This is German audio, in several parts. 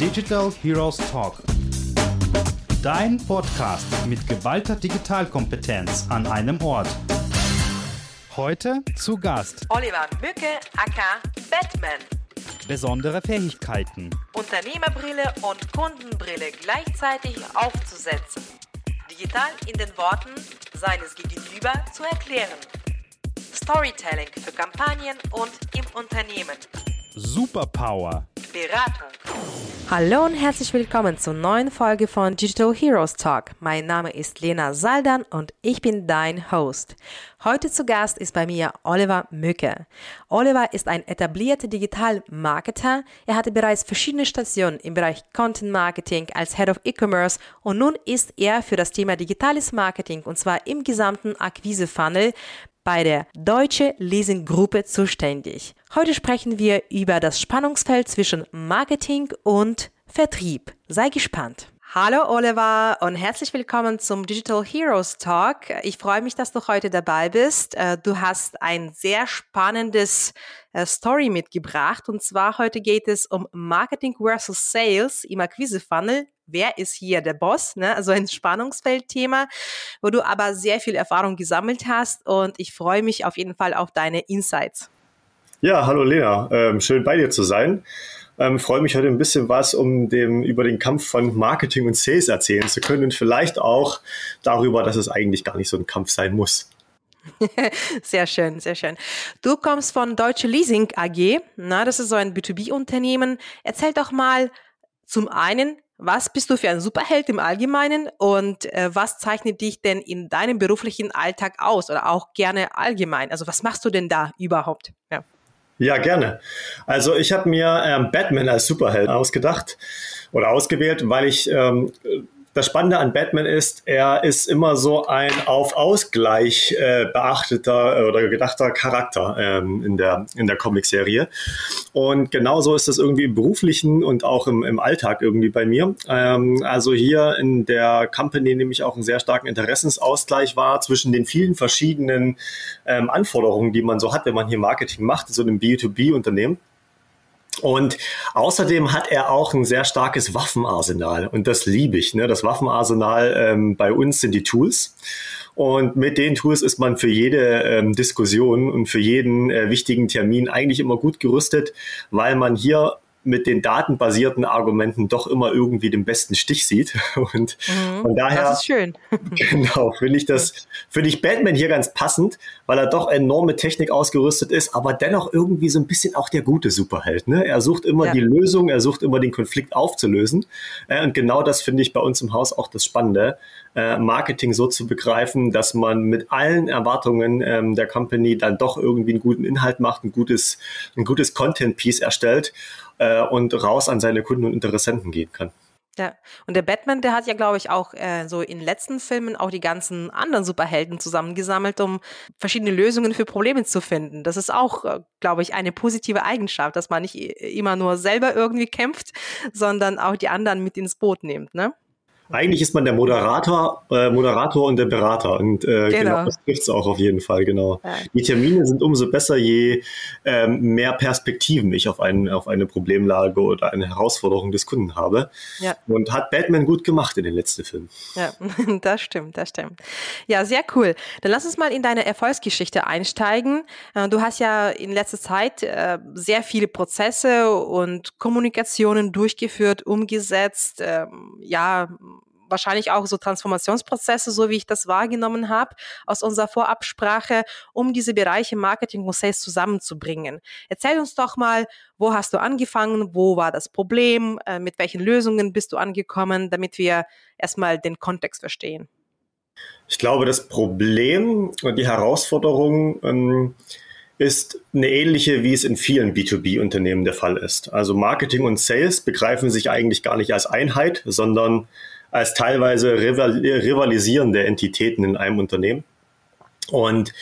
Digital Heroes Talk. Dein Podcast mit geballter Digitalkompetenz an einem Ort. Heute zu Gast Oliver Mücke, aka Batman. besondere Fähigkeiten. Unternehmerbrille und Kundenbrille gleichzeitig aufzusetzen. Digital in den Worten seines Gegenüber zu erklären. Storytelling für Kampagnen und im Unternehmen. Superpower. Beratung. Hallo und herzlich willkommen zur neuen Folge von Digital Heroes Talk. Mein Name ist Lena Saldan und ich bin dein Host. Heute zu Gast ist bei mir Oliver Mücke. Oliver ist ein etablierter Digital-Marketer. Er hatte bereits verschiedene Stationen im Bereich Content Marketing als Head of E-Commerce und nun ist er für das Thema digitales Marketing und zwar im gesamten Akquise-Funnel bei der Deutsche Leasing Gruppe zuständig. Heute sprechen wir über das Spannungsfeld zwischen Marketing und Vertrieb. Sei gespannt. Hallo Oliver und herzlich willkommen zum Digital Heroes Talk. Ich freue mich, dass du heute dabei bist. Äh, du hast ein sehr spannendes äh, Story mitgebracht und zwar heute geht es um Marketing versus Sales im Akquise Funnel wer ist hier der Boss, ne? also ein Spannungsfeldthema, wo du aber sehr viel Erfahrung gesammelt hast und ich freue mich auf jeden Fall auf deine Insights. Ja, hallo Lena, ähm, schön bei dir zu sein. Ähm, freue mich heute ein bisschen was, um dem über den Kampf von Marketing und Sales erzählen zu können und vielleicht auch darüber, dass es eigentlich gar nicht so ein Kampf sein muss. sehr schön, sehr schön. Du kommst von Deutsche Leasing AG, na, das ist so ein B2B-Unternehmen. Erzähl doch mal zum einen, was bist du für ein Superheld im Allgemeinen und äh, was zeichnet dich denn in deinem beruflichen Alltag aus oder auch gerne allgemein? Also was machst du denn da überhaupt? Ja. Ja, gerne. Also ich habe mir ähm, Batman als Superheld ausgedacht oder ausgewählt, weil ich ähm, das Spannende an Batman ist, er ist immer so ein auf Ausgleich äh, beachteter äh, oder gedachter Charakter ähm, in der, in der Comicserie. Und genauso ist das irgendwie im beruflichen und auch im, im Alltag irgendwie bei mir. Ähm, also hier in der Company nehme ich auch einen sehr starken Interessensausgleich wahr zwischen den vielen verschiedenen ähm, Anforderungen, die man so hat, wenn man hier Marketing macht, so einem B2B-Unternehmen. Und außerdem hat er auch ein sehr starkes Waffenarsenal und das liebe ich. Ne? Das Waffenarsenal ähm, bei uns sind die Tools. Und mit den Tools ist man für jede ähm, Diskussion und für jeden äh, wichtigen Termin eigentlich immer gut gerüstet, weil man hier mit den datenbasierten Argumenten doch immer irgendwie den besten Stich sieht. Und mhm, von daher. Das ist schön. Genau, finde ich das, finde ich Batman hier ganz passend, weil er doch enorme Technik ausgerüstet ist, aber dennoch irgendwie so ein bisschen auch der gute Superheld. Ne? Er sucht immer ja. die Lösung, er sucht immer den Konflikt aufzulösen. Äh, und genau das finde ich bei uns im Haus auch das Spannende. Äh, Marketing so zu begreifen, dass man mit allen Erwartungen ähm, der Company dann doch irgendwie einen guten Inhalt macht, ein gutes, ein gutes Content-Piece erstellt äh, und raus an seine Kunden und Interessenten gehen kann. Ja, und der Batman, der hat ja, glaube ich, auch äh, so in letzten Filmen auch die ganzen anderen Superhelden zusammengesammelt, um verschiedene Lösungen für Probleme zu finden. Das ist auch, äh, glaube ich, eine positive Eigenschaft, dass man nicht immer nur selber irgendwie kämpft, sondern auch die anderen mit ins Boot nimmt, ne? Eigentlich ist man der Moderator, äh, Moderator und der Berater. Und äh, genau. genau das trifft es auch auf jeden Fall, genau. Ja. Die Termine sind umso besser, je ähm, mehr Perspektiven ich auf, ein, auf eine Problemlage oder eine Herausforderung des Kunden habe. Ja. Und hat Batman gut gemacht in den letzten Filmen. Ja, das stimmt, das stimmt. Ja, sehr cool. Dann lass uns mal in deine Erfolgsgeschichte einsteigen. Äh, du hast ja in letzter Zeit äh, sehr viele Prozesse und Kommunikationen durchgeführt, umgesetzt, ähm, ja, wahrscheinlich auch so Transformationsprozesse, so wie ich das wahrgenommen habe, aus unserer Vorabsprache, um diese Bereiche Marketing und Sales zusammenzubringen. Erzähl uns doch mal, wo hast du angefangen, wo war das Problem, äh, mit welchen Lösungen bist du angekommen, damit wir erstmal den Kontext verstehen. Ich glaube, das Problem und die Herausforderung ähm, ist eine ähnliche, wie es in vielen B2B-Unternehmen der Fall ist. Also Marketing und Sales begreifen sich eigentlich gar nicht als Einheit, sondern als teilweise rivalisierende Entitäten in einem Unternehmen. Und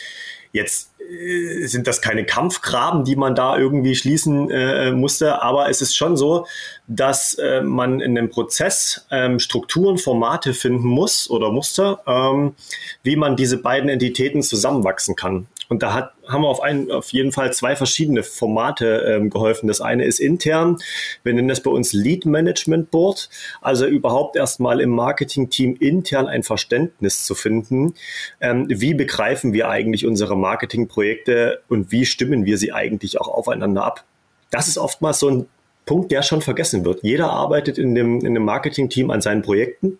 jetzt äh, sind das keine Kampfgraben, die man da irgendwie schließen äh, musste, aber es ist schon so, dass äh, man in dem Prozess ähm, Strukturen, Formate finden muss oder musste, ähm, wie man diese beiden Entitäten zusammenwachsen kann. Und da hat, haben wir auf, einen, auf jeden Fall zwei verschiedene Formate ähm, geholfen. Das eine ist intern. Wir nennen das bei uns Lead Management Board. Also überhaupt erstmal im Marketing-Team intern ein Verständnis zu finden. Ähm, wie begreifen wir eigentlich unsere Marketingprojekte und wie stimmen wir sie eigentlich auch aufeinander ab? Das ist oftmals so ein Punkt, der schon vergessen wird. Jeder arbeitet in dem, in dem Marketing-Team an seinen Projekten.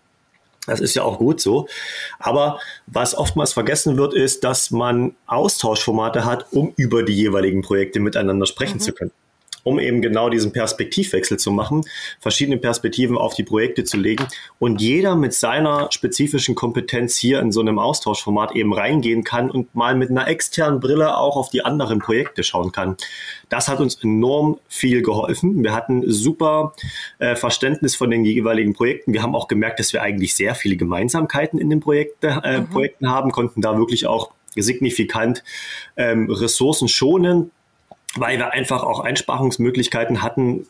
Das ist ja auch gut so. Aber was oftmals vergessen wird, ist, dass man Austauschformate hat, um über die jeweiligen Projekte miteinander sprechen mhm. zu können um eben genau diesen Perspektivwechsel zu machen, verschiedene Perspektiven auf die Projekte zu legen und jeder mit seiner spezifischen Kompetenz hier in so einem Austauschformat eben reingehen kann und mal mit einer externen Brille auch auf die anderen Projekte schauen kann. Das hat uns enorm viel geholfen. Wir hatten super äh, Verständnis von den jeweiligen Projekten. Wir haben auch gemerkt, dass wir eigentlich sehr viele Gemeinsamkeiten in den Projekte, äh, mhm. Projekten haben, konnten da wirklich auch signifikant ähm, Ressourcen schonen, weil wir einfach auch Einsparungsmöglichkeiten hatten.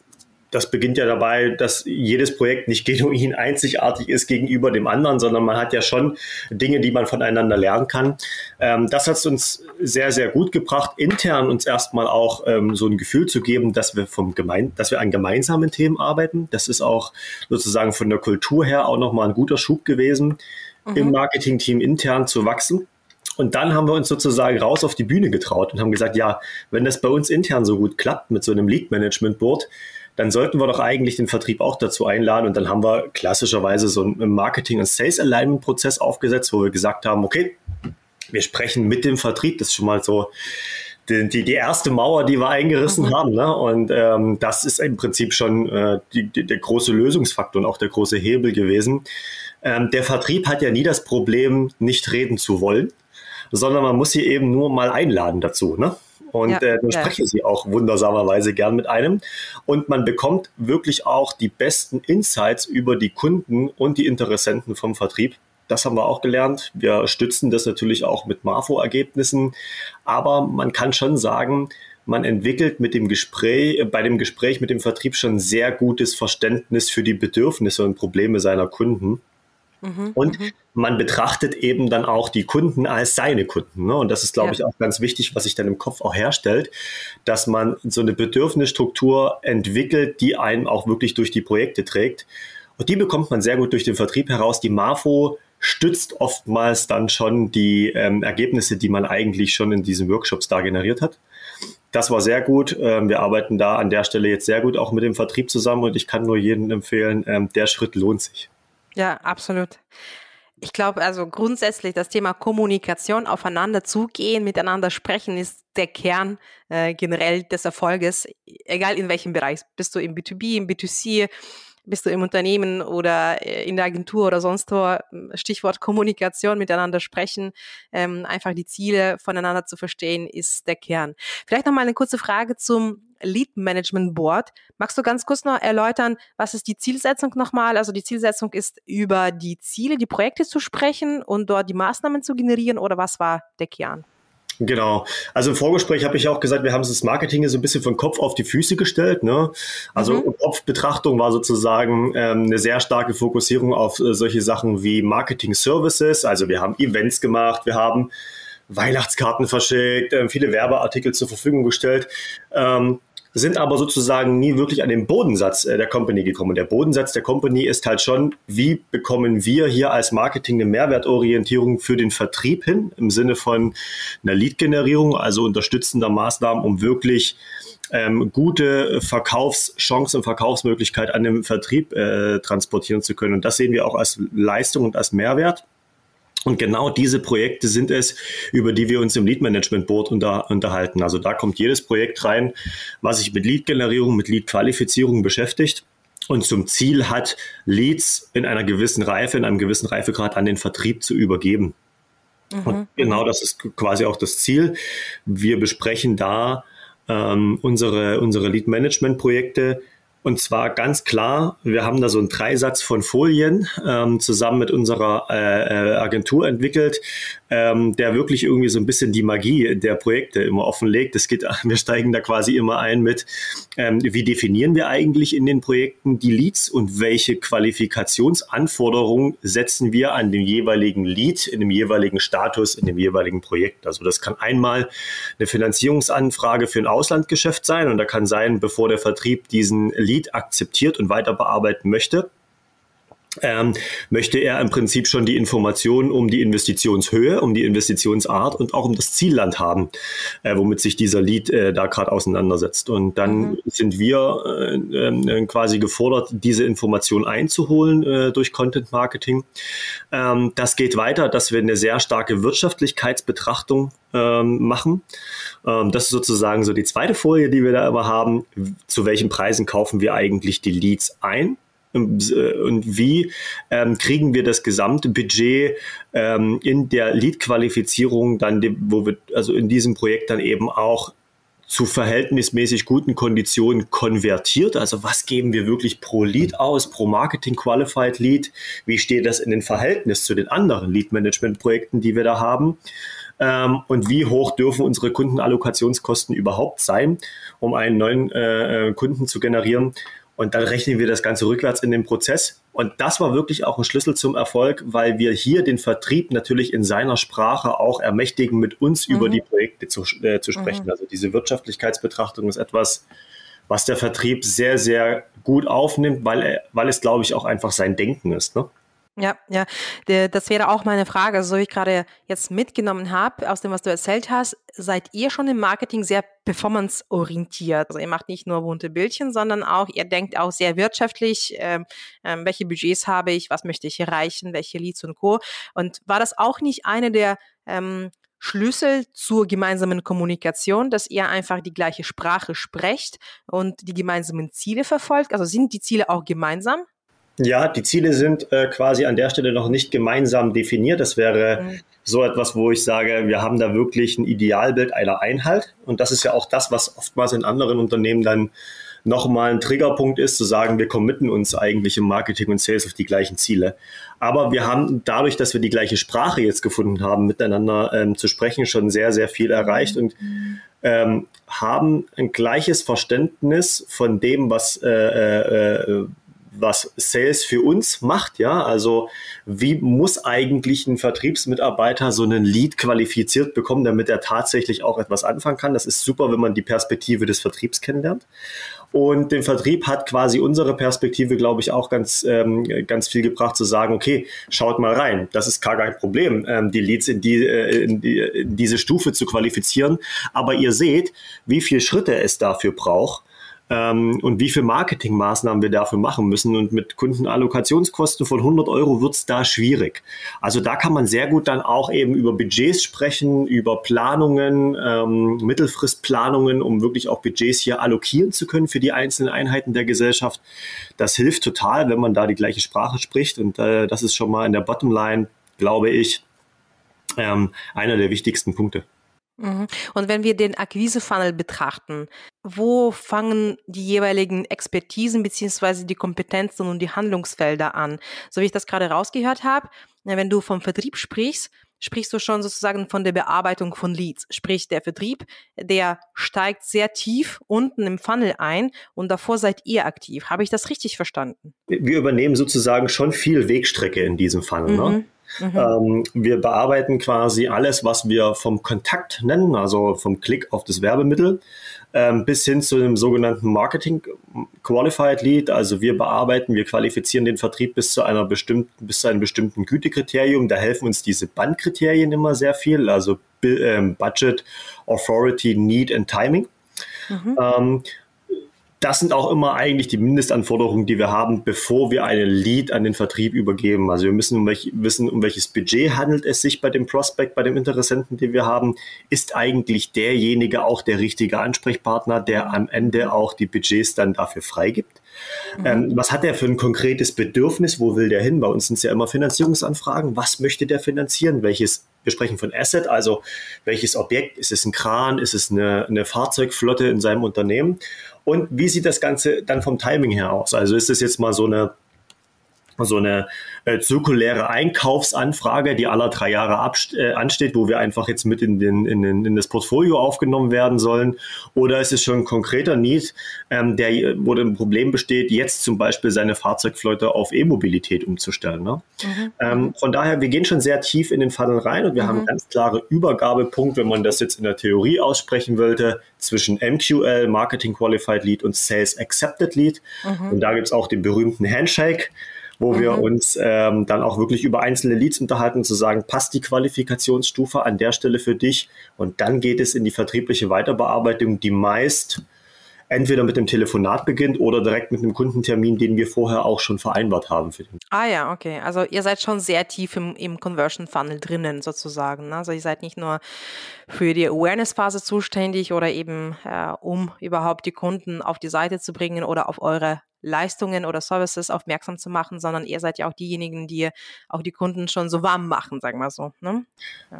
Das beginnt ja dabei, dass jedes Projekt nicht genuin einzigartig ist gegenüber dem anderen, sondern man hat ja schon Dinge, die man voneinander lernen kann. Ähm, das hat es uns sehr, sehr gut gebracht, intern uns erstmal auch ähm, so ein Gefühl zu geben, dass wir vom Gemein dass wir an gemeinsamen Themen arbeiten. Das ist auch sozusagen von der Kultur her auch nochmal ein guter Schub gewesen, mhm. im Marketing-Team intern zu wachsen. Und dann haben wir uns sozusagen raus auf die Bühne getraut und haben gesagt, ja, wenn das bei uns intern so gut klappt mit so einem Lead Management Board, dann sollten wir doch eigentlich den Vertrieb auch dazu einladen. Und dann haben wir klassischerweise so einen Marketing- und Sales Alignment Prozess aufgesetzt, wo wir gesagt haben, okay, wir sprechen mit dem Vertrieb. Das ist schon mal so die, die, die erste Mauer, die wir eingerissen mhm. haben. Ne? Und ähm, das ist im Prinzip schon äh, die, die, der große Lösungsfaktor und auch der große Hebel gewesen. Ähm, der Vertrieb hat ja nie das Problem, nicht reden zu wollen sondern man muss sie eben nur mal einladen dazu. Ne? Und ja, äh, dann ja. sprechen sie auch wundersamerweise gern mit einem. Und man bekommt wirklich auch die besten Insights über die Kunden und die Interessenten vom Vertrieb. Das haben wir auch gelernt. Wir stützen das natürlich auch mit Marfo-Ergebnissen. Aber man kann schon sagen, man entwickelt mit dem Gespräch, äh, bei dem Gespräch mit dem Vertrieb schon sehr gutes Verständnis für die Bedürfnisse und Probleme seiner Kunden. Mhm, und mhm. man betrachtet eben dann auch die Kunden als seine Kunden. Ne? Und das ist, glaube ja. ich, auch ganz wichtig, was sich dann im Kopf auch herstellt, dass man so eine Bedürfnisstruktur entwickelt, die einen auch wirklich durch die Projekte trägt. Und die bekommt man sehr gut durch den Vertrieb heraus. Die Marfo stützt oftmals dann schon die ähm, Ergebnisse, die man eigentlich schon in diesen Workshops da generiert hat. Das war sehr gut. Ähm, wir arbeiten da an der Stelle jetzt sehr gut auch mit dem Vertrieb zusammen und ich kann nur jedem empfehlen, ähm, der Schritt lohnt sich. Ja, absolut. Ich glaube, also grundsätzlich das Thema Kommunikation, aufeinander zugehen, miteinander sprechen, ist der Kern äh, generell des Erfolges, egal in welchem Bereich. Bist du im B2B, im B2C, bist du im Unternehmen oder äh, in der Agentur oder sonst wo, Stichwort Kommunikation, miteinander sprechen, ähm, einfach die Ziele voneinander zu verstehen, ist der Kern. Vielleicht noch mal eine kurze Frage zum Lead Management Board. Magst du ganz kurz noch erläutern, was ist die Zielsetzung nochmal? Also die Zielsetzung ist, über die Ziele, die Projekte zu sprechen und dort die Maßnahmen zu generieren oder was war der Kern? Genau. Also im Vorgespräch habe ich auch gesagt, wir haben das Marketing so ein bisschen von Kopf auf die Füße gestellt. Ne? Also mhm. Kopfbetrachtung war sozusagen ähm, eine sehr starke Fokussierung auf äh, solche Sachen wie Marketing Services. Also wir haben Events gemacht, wir haben Weihnachtskarten verschickt, äh, viele Werbeartikel zur Verfügung gestellt. Ähm, sind aber sozusagen nie wirklich an den Bodensatz äh, der Company gekommen. Der Bodensatz der Company ist halt schon, wie bekommen wir hier als Marketing eine Mehrwertorientierung für den Vertrieb hin, im Sinne von einer Lead-Generierung, also unterstützender Maßnahmen, um wirklich ähm, gute Verkaufschancen und Verkaufsmöglichkeit an dem Vertrieb äh, transportieren zu können. Und das sehen wir auch als Leistung und als Mehrwert. Und genau diese Projekte sind es, über die wir uns im Lead Management Board unter, unterhalten. Also da kommt jedes Projekt rein, was sich mit Lead-Generierung, mit Lead-Qualifizierung beschäftigt und zum Ziel hat, Leads in einer gewissen Reife, in einem gewissen Reifegrad an den Vertrieb zu übergeben. Mhm. Und genau das ist quasi auch das Ziel. Wir besprechen da ähm, unsere, unsere Lead-Management-Projekte Und zwar ganz klar, wir haben da so einen Dreisatz von Folien ähm, zusammen mit unserer äh, äh, Agentur entwickelt, ähm, der wirklich irgendwie so ein bisschen die Magie der Projekte immer offenlegt. Es geht, wir steigen da quasi immer ein mit, ähm, wie definieren wir eigentlich in den Projekten die Leads und welche Qualifikationsanforderungen setzen wir an den jeweiligen Lead, in dem jeweiligen Status, in dem jeweiligen Projekt. Also das kann einmal eine Finanzierungsanfrage für ein Auslandgeschäft sein und da kann sein, bevor der Vertrieb diesen Lead Lead akzeptiert und weiter bearbeiten möchte, ähm, möchte er im Prinzip schon die Informationen um die Investitionshöhe, um die Investitionsart und auch um das Zielland haben, äh, womit sich dieser Lead äh, da gerade auseinandersetzt. Und dann mhm. sind wir äh, äh, quasi gefordert, diese Informationen einzuholen äh, durch Content Marketing. Ähm, das geht weiter, dass wir eine sehr starke Wirtschaftlichkeitsbetrachtung ähm, machen. Ähm, das ist sozusagen so die zweite Folie, die wir da immer haben. Zu welchen Preisen kaufen wir eigentlich die Leads ein? Äh, und wie ähm, kriegen wir das gesamte Budget ähm, in der Lead-Qualifizierung dann, wo wir also in diesem Projekt dann eben auch zu verhältnismäßig guten Konditionen konvertiert. Also was geben wir wirklich pro Lead aus, pro Marketing Qualified Lead? Wie steht das in den Verhältnis zu den anderen Lead Management Projekten, die wir da haben? Ähm, und wie hoch dürfen unsere Kundenallokationskosten überhaupt sein, um einen neuen äh, äh Kunden zu generieren? Und dann rechnen wir das Ganze rückwärts in den Prozess. Und das war wirklich auch ein Schlüssel zum Erfolg, weil wir hier den Vertrieb natürlich in seiner Sprache auch ermächtigen, mit uns mhm. über die Projekte zu, äh, zu sprechen. Mhm. Also diese Wirtschaftlichkeitsbetrachtung ist etwas, was der Vertrieb sehr, sehr gut aufnimmt, weil, er, weil es, glaube ich, auch einfach sein Denken ist. Ne? Ja, ja, das wäre auch meine Frage. So wie ich gerade jetzt mitgenommen habe, aus dem, was du erzählt hast, seid ihr schon im Marketing sehr performance-orientiert. Also ihr macht nicht nur bunte Bildchen, sondern auch, ihr denkt auch sehr wirtschaftlich, ähm, ähm, welche Budgets habe ich, was möchte ich erreichen, welche Leads und Co. Und war das auch nicht eine der ähm, Schlüssel zur gemeinsamen Kommunikation, dass ihr einfach die gleiche Sprache sprecht und die gemeinsamen Ziele verfolgt? Also sind die Ziele auch gemeinsam? Ja, die Ziele sind äh, quasi an der Stelle noch nicht gemeinsam definiert. Das wäre mhm. so etwas, wo ich sage, wir haben da wirklich ein Idealbild einer Einheit. Und das ist ja auch das, was oftmals in anderen Unternehmen dann nochmal ein Triggerpunkt ist, zu sagen, wir committen uns eigentlich im Marketing und Sales auf die gleichen Ziele. Aber wir haben dadurch, dass wir die gleiche Sprache jetzt gefunden haben, miteinander ähm, zu sprechen, schon sehr, sehr viel erreicht und ähm, haben ein gleiches Verständnis von dem, was äh, äh, was Sales für uns macht, ja, also wie muss eigentlich ein Vertriebsmitarbeiter so einen Lead qualifiziert bekommen, damit er tatsächlich auch etwas anfangen kann. Das ist super, wenn man die Perspektive des Vertriebs kennenlernt. Und den Vertrieb hat quasi unsere Perspektive, glaube ich, auch ganz, ähm, ganz viel gebracht, zu sagen, okay, schaut mal rein, das ist gar kein Problem, ähm, die Leads in, die, äh, in, die, in diese Stufe zu qualifizieren. Aber ihr seht, wie viele Schritte es dafür braucht ähm, und wie viele Marketingmaßnahmen wir dafür machen müssen. Und mit Kundenallokationskosten von 100 Euro wird es da schwierig. Also da kann man sehr gut dann auch eben über Budgets sprechen, über Planungen, ähm, Mittelfristplanungen, um wirklich auch Budgets hier allokieren zu können für die einzelnen Einheiten der Gesellschaft. Das hilft total, wenn man da die gleiche Sprache spricht. Und äh, das ist schon mal in der Bottomline, glaube ich, ähm, einer der wichtigsten Punkte. Mhm. Und wenn wir den Akquise-Funnel betrachten, wo fangen die jeweiligen Expertisen beziehungsweise die Kompetenzen und die Handlungsfelder an? So wie ich das gerade rausgehört habe, wenn du vom Vertrieb sprichst, sprichst du schon sozusagen von der Bearbeitung von Leads. Sprich, der Vertrieb, der steigt sehr tief unten im Funnel ein und davor seid ihr aktiv. Habe ich das richtig verstanden? Wir übernehmen sozusagen schon viel Wegstrecke in diesem Funnel. Ne? Mhm. Ne? Mhm. Ähm, wir bearbeiten quasi alles, was wir vom Kontakt nennen, also vom Klick auf das Werbemittel, ähm, bis hin zu dem sogenannten Marketing Qualified Lead. Also wir bearbeiten, wir qualifizieren den Vertrieb bis zu einer bestimmten, bis zu einem bestimmten Gütekriterium. Da helfen uns diese Bandkriterien immer sehr viel, also ähm, Budget, Authority, Need and Timing. Mhm. Das sind auch immer eigentlich die Mindestanforderungen, die wir haben, bevor wir einen Lead an den Vertrieb übergeben. Also wir müssen um welch, wissen, um welches Budget handelt es sich bei dem Prospect, bei dem Interessenten, den wir haben. Ist eigentlich derjenige auch der richtige Ansprechpartner, der am Ende auch die Budgets dann dafür freigibt? Mhm. Ähm, was hat er für ein konkretes Bedürfnis? Wo will der hin? Bei uns sind es ja immer Finanzierungsanfragen. Was möchte der finanzieren? Welches wir sprechen von Asset, also welches Objekt, ist es ein Kran, ist es eine, eine Fahrzeugflotte in seinem Unternehmen und wie sieht das Ganze dann vom Timing her aus? Also ist es jetzt mal so eine so eine äh, zirkuläre Einkaufsanfrage, die aller drei Jahre äh, ansteht, wo wir einfach jetzt mit in, den, in, den, in das Portfolio aufgenommen werden sollen? Oder ist es schon ein konkreter Need, ähm, der, wo ein Problem besteht, jetzt zum Beispiel seine Fahrzeugflotte auf E-Mobilität umzustellen? Ne? Mhm. Ähm, von daher, wir gehen schon sehr tief in den Funnel rein und wir mhm. haben ganz klare Übergabepunkt, wenn man das jetzt in der Theorie aussprechen wollte, zwischen MQL, Marketing Qualified Lead und Sales Accepted Lead. Mhm. Und da gibt es auch den berühmten Handshake wo mhm. wir uns ähm, dann auch wirklich über einzelne Leads unterhalten, zu sagen, passt die Qualifikationsstufe an der Stelle für dich? Und dann geht es in die vertriebliche Weiterbearbeitung, die meist entweder mit dem Telefonat beginnt oder direkt mit einem Kundentermin, den wir vorher auch schon vereinbart haben. Für den. Ah ja, okay. Also ihr seid schon sehr tief im, im Conversion Funnel drinnen sozusagen. Ne? Also ihr seid nicht nur für die Awareness-Phase zuständig oder eben äh, um überhaupt die Kunden auf die Seite zu bringen oder auf eure Leistungen oder Services aufmerksam zu machen, sondern ihr seid ja auch diejenigen, die auch die Kunden schon so warm machen, sagen wir so. Ne?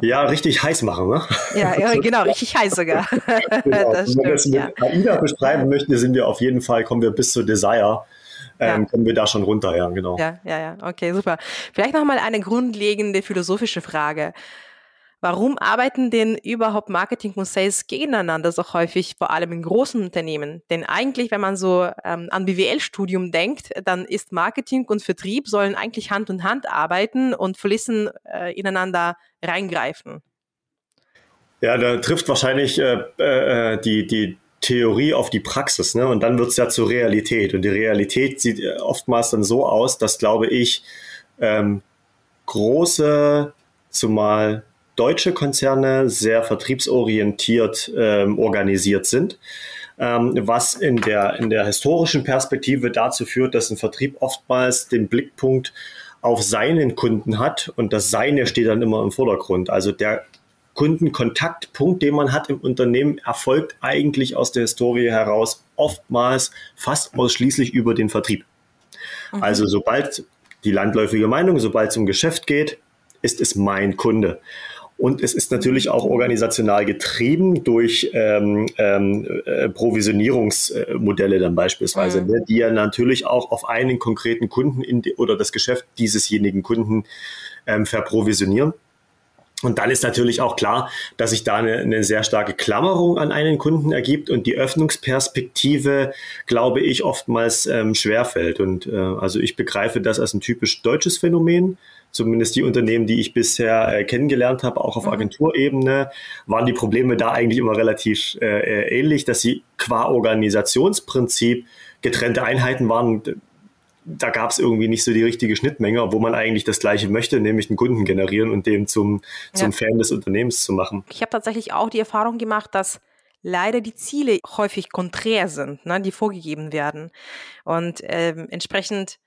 Ja. richtig heiß machen, ne? Ja, ja genau, richtig heiß sogar. genau. Wenn wir das mit ja. AIDA beschreiben möchten, sind wir auf jeden Fall, kommen wir bis zu Desire. Ähm, ja. kommen wir da schon runter, ja, genau. Ja, ja, ja, okay, super. Vielleicht nochmal eine grundlegende philosophische Frage. Warum arbeiten denn überhaupt Marketing und Sales gegeneinander so häufig, vor allem in großen Unternehmen? Denn eigentlich, wenn man so ähm, an BWL-Studium denkt, dann ist Marketing und Vertrieb sollen eigentlich Hand in Hand arbeiten und fließen äh, ineinander reingreifen. Ja, da trifft wahrscheinlich äh, äh, die, die Theorie auf die Praxis, ne? Und dann wird es ja zur Realität. Und die Realität sieht äh, oftmals dann so aus, dass, glaube ich, ähm, große, zumal deutsche Konzerne sehr vertriebsorientiert ähm, organisiert sind, ähm, was in der, in der historischen Perspektive dazu führt, dass ein Vertrieb oftmals den Blickpunkt auf seinen Kunden hat und das Seine steht dann immer im Vordergrund. Also der Kundenkontaktpunkt, den man hat im Unternehmen, erfolgt eigentlich aus der Historie heraus oftmals fast ausschließlich über den Vertrieb. Mhm. Also sobald die landläufige Meinung, sobald es um Geschäft geht, ist es mein Kunde. Und es ist natürlich auch organisational getrieben durch ähm, ähm, äh, Provisionierungsmodelle dann beispielsweise, mhm. ne, die ja natürlich auch auf einen konkreten Kunden die, oder das Geschäft diesesjenigen Kunden ähm, verprovisionieren. Und dann ist natürlich auch klar, dass sich da eine, eine, sehr starke Klammerung an einen Kunden ergibt und die Öffnungsperspektive, glaube ich, oftmals ähm, schwerfällt. Und äh, also ich begreife das als ein typisch deutsches Phänomen zumindest die Unternehmen, die ich bisher äh, kennengelernt habe, auch auf mhm. Agenturebene, waren die Probleme da eigentlich immer relativ äh, äh, ähnlich, dass sie qua Organisationsprinzip getrennte Einheiten waren. Da gab es irgendwie nicht so die richtige Schnittmenge, wo man eigentlich das Gleiche möchte, nämlich einen Kunden generieren und dem zum, zum ja. Fan des Unternehmens zu machen. Ich habe tatsächlich auch die Erfahrung gemacht, dass leider die Ziele häufig konträr sind, ne, die vorgegeben werden. Und ähm, entsprechend,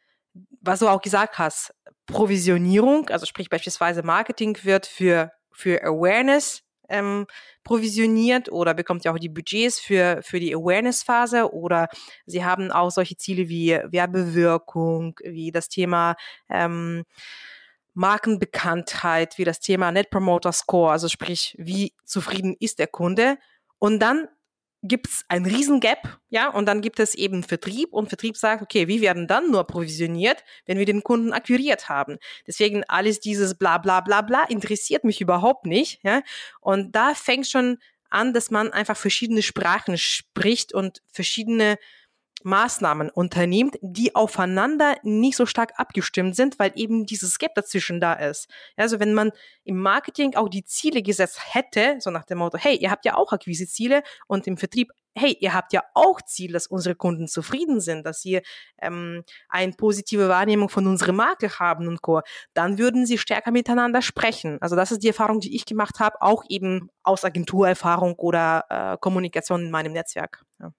was du auch gesagt hast, Provisionierung, also sprich beispielsweise Marketing wird für, für Awareness ähm, provisioniert oder bekommt ja auch die Budgets für, für die Awareness-Phase oder sie haben auch solche Ziele wie Werbewirkung, wie das Thema ähm, Markenbekanntheit, wie das Thema Net Promoter Score, also sprich, wie zufrieden ist der Kunde. Und dann gibt es ein Riesengap, ja, und dann gibt es eben Vertrieb und Vertrieb sagt, okay, wir werden dann nur provisioniert, wenn wir den Kunden akquiriert haben. Deswegen alles dieses bla bla bla bla interessiert mich überhaupt nicht, ja, und da fängt schon an, dass man einfach verschiedene Sprachen spricht und verschiedene Maßnahmen unternimmt, die aufeinander nicht so stark abgestimmt sind, weil eben dieses Gap dazwischen da ist. Also wenn man im Marketing auch die Ziele gesetzt hätte, so nach dem Motto, hey, ihr habt ja auch Akquiseziele und im Vertrieb, hey, ihr habt ja auch Ziel, dass unsere Kunden zufrieden sind, dass sie ähm, eine positive Wahrnehmung von unserer Marke haben und Co., dann würden sie stärker miteinander sprechen. Also das ist die Erfahrung, die ich gemacht habe, auch eben aus Agenturerfahrung oder äh, Kommunikation in meinem Netzwerk. Ja.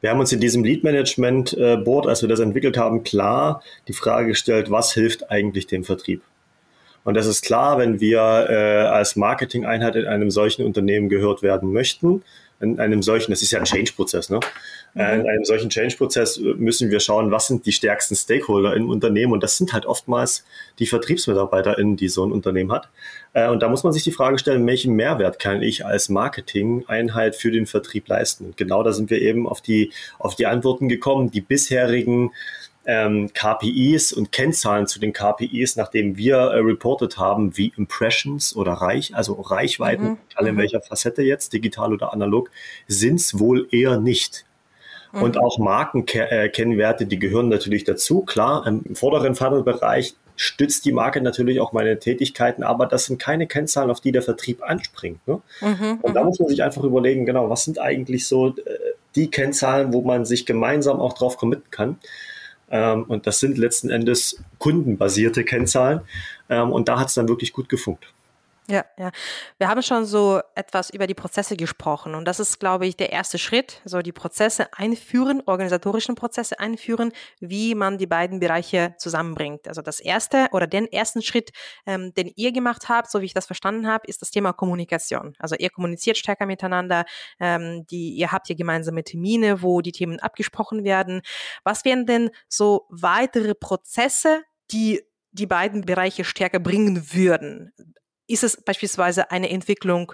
Wir haben uns in diesem Lead Management Board, als wir das entwickelt haben, klar die Frage gestellt, was hilft eigentlich dem Vertrieb? Und das ist klar, wenn wir äh, als Marketing-Einheit in einem solchen Unternehmen gehört werden möchten, in einem solchen, das ist ja ein Change-Prozess, ne? Mhm. In einem solchen Change-Prozess müssen wir schauen, was sind die stärksten Stakeholder im Unternehmen und das sind halt oftmals die VertriebsmitarbeiterInnen, die so ein Unternehmen hat. Äh, und da muss man sich die Frage stellen, welchen Mehrwert kann ich als Marketing-Einheit für den Vertrieb leisten? Und genau da sind wir eben auf die, auf die Antworten gekommen. Die bisherigen ähm, KPIs und Kennzahlen zu den KPIs, nachdem wir äh, reported haben, wie Impressions oder Reich, also Reichweiten, mhm. alle in mhm. welcher Facette jetzt, digital oder analog, sind es wohl eher nicht. Mhm. Und auch Markenkennwerte, äh, die gehören natürlich dazu. Klar, im vorderen Funnel-Bereich stützt die Marke natürlich auch meine Tätigkeiten, aber das sind keine Kennzahlen, auf die der Vertrieb anspringt. Ne? Mhm, und da mhm. muss man sich einfach überlegen, genau, was sind eigentlich so äh, die Kennzahlen, wo man sich gemeinsam auch drauf committen kann. Ähm, und das sind letzten Endes kundenbasierte Kennzahlen. Ähm, und da hat es dann wirklich gut gefunkt. Ja, ja. Wir haben schon so etwas über die Prozesse gesprochen und das ist, glaube ich, der erste Schritt, so die Prozesse einführen, organisatorischen Prozesse einführen, wie man die beiden Bereiche zusammenbringt. Also das erste oder den ersten Schritt, ähm, den ihr gemacht habt, so wie ich das verstanden habe, ist das Thema Kommunikation. Also ihr kommuniziert stärker miteinander, ähm, die, ihr habt hier gemeinsame Termine, wo die Themen abgesprochen werden. Was wären denn so weitere Prozesse, die die beiden Bereiche stärker bringen würden? Ist es beispielsweise eine Entwicklung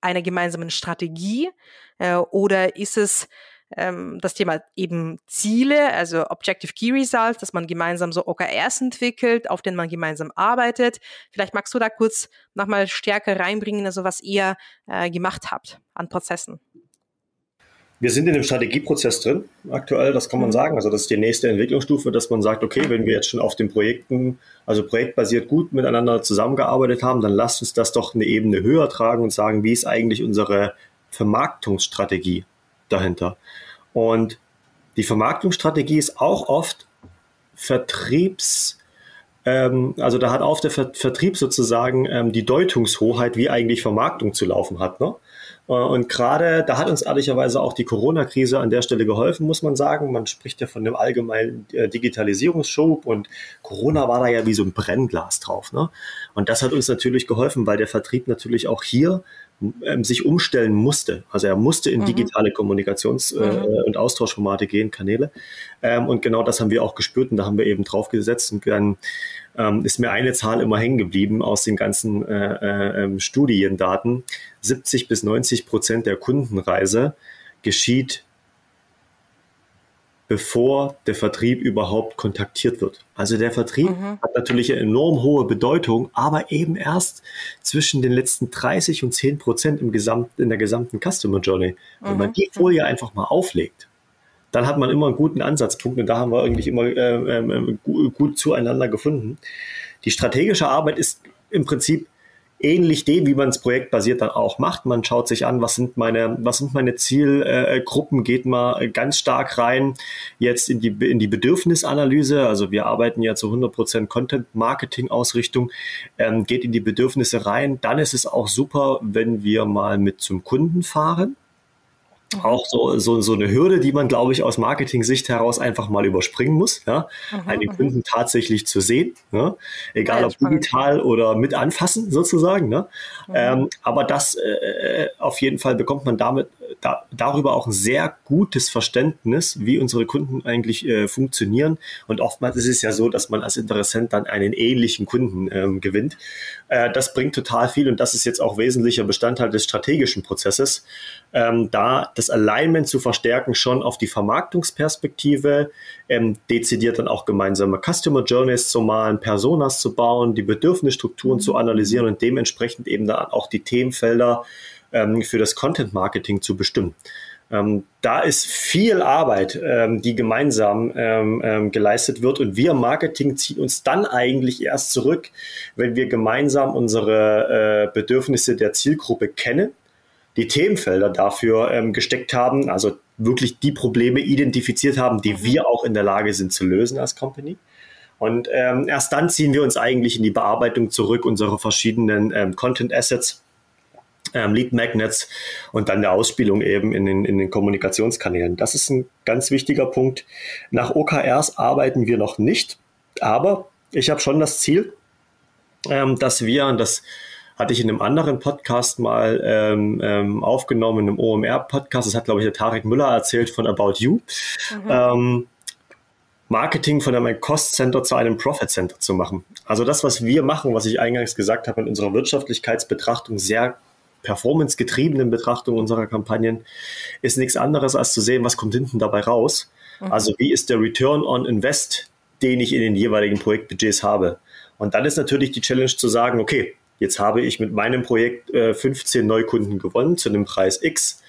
einer gemeinsamen Strategie äh, oder ist es ähm, das Thema eben Ziele, also Objective Key Results, dass man gemeinsam so OKRs entwickelt, auf denen man gemeinsam arbeitet. Vielleicht magst du da kurz nochmal stärker reinbringen, also was ihr äh, gemacht habt an Prozessen. Wir sind in dem Strategieprozess drin aktuell, das kann man mhm. sagen. Also das ist die nächste Entwicklungsstufe, dass man sagt, okay, wenn wir jetzt schon auf den Projekten, also projektbasiert gut miteinander zusammengearbeitet haben, dann lasst uns das doch eine Ebene höher tragen und sagen, wie ist eigentlich unsere Vermarktungsstrategie dahinter? Und die Vermarktungsstrategie ist auch oft Vertriebs, ähm, also da hat auch der Vertrieb sozusagen ähm, die Deutungshoheit, wie eigentlich Vermarktung zu laufen hat. Ne? Äh, und gerade da hat uns ehrlicherweise auch die Corona-Krise an der Stelle geholfen, muss man sagen. Man spricht ja von dem allgemeinen äh, Digitalisierungsschub und Corona war da ja wie so ein Brennglas drauf. Ne? Und das hat uns natürlich geholfen, weil der Vertrieb natürlich auch hier ähm, sich umstellen musste. Also er musste in mhm. digitale Kommunikations- äh, mhm. und Austauschformate gehen, Kanäle. Ähm, und genau das haben wir auch gespürt und da haben wir eben drauf gesetzt und dann ähm, ist mir eine Zahl immer hängen geblieben aus den ganzen äh, äh, ähm, Studiendaten. 70 bis 90 Prozent der Kundenreise geschieht bevor der Vertrieb überhaupt kontaktiert wird. Also der Vertrieb mhm. hat natürlich eine enorm hohe Bedeutung, aber eben erst zwischen den letzten 30 und 10 Prozent im Gesamt, in der gesamten Customer Journey. Wenn man mhm. die Folie einfach mal auflegt, dann hat man immer einen guten Ansatzpunkt und da haben wir eigentlich immer äh, äh, gut zueinander gefunden. Die strategische Arbeit ist im Prinzip ähnlich dem, wie man es projektbasiert dann auch macht. Man schaut sich an, was sind meine, was sind meine Zielgruppen, geht mal ganz stark rein jetzt in die, in die Bedürfnisanalyse. Also wir arbeiten ja zu 100% Content-Marketing-Ausrichtung, ähm, geht in die Bedürfnisse rein. Dann ist es auch super, wenn wir mal mit zum Kunden fahren auch so, so, so eine Hürde, die man, glaube ich, aus Marketing-Sicht heraus einfach mal überspringen muss, ja? Mhm, einen mhm. Kunden tatsächlich zu sehen, ne? egal ja, ob digital oder mit anfassen sozusagen. Ne? Mhm. Ähm, aber das äh, auf jeden Fall bekommt man damit da, darüber auch ein sehr gutes Verständnis, wie unsere Kunden eigentlich äh, funktionieren. Und oftmals ist es ja so, dass man als Interessent dann einen ähnlichen Kunden ähm, gewinnt. Äh, das bringt total viel und das ist jetzt auch wesentlicher Bestandteil des strategischen Prozesses, ähm, da das Alignment zu verstärken schon auf die Vermarktungsperspektive, ähm, dezidiert dann auch gemeinsame Customer Journeys zu malen, Personas zu bauen, die Bedürfnisstrukturen zu analysieren und dementsprechend eben dann auch die Themenfelder ähm, für das Content Marketing zu bestimmen. Ähm, da ist viel Arbeit, ähm, die gemeinsam ähm, ähm, geleistet wird und wir Marketing ziehen uns dann eigentlich erst zurück, wenn wir gemeinsam unsere äh, Bedürfnisse der Zielgruppe kennen, die Themenfelder dafür ähm, gesteckt haben, also wirklich die Probleme identifiziert haben, die wir auch in der Lage sind zu lösen als Company. Und ähm, erst dann ziehen wir uns eigentlich in die Bearbeitung zurück unserer verschiedenen ähm, Content Assets ähm, Lead Magnets und dann der Ausspielung eben in den, in den Kommunikationskanälen. Das ist ein ganz wichtiger Punkt. Nach OKRs arbeiten wir noch nicht, aber ich habe schon das Ziel, ähm, dass wir, und das hatte ich in einem anderen Podcast mal ähm, ähm, aufgenommen, in einem OMR-Podcast. Das hat, glaube ich, der Tarek Müller erzählt von About You. Mhm. Ähm, Marketing von einem Cost Center zu einem Profit Center zu machen. Also das, was wir machen, was ich eingangs gesagt habe in unserer Wirtschaftlichkeitsbetrachtung, sehr performance-getriebenen Betrachtung unserer Kampagnen, ist nichts anderes als zu sehen, was kommt hinten dabei raus. Mhm. Also wie ist der Return on Invest, den ich in den jeweiligen Projektbudgets habe. Und dann ist natürlich die Challenge zu sagen, okay, jetzt habe ich mit meinem Projekt äh, 15 Neukunden gewonnen zu einem Preis X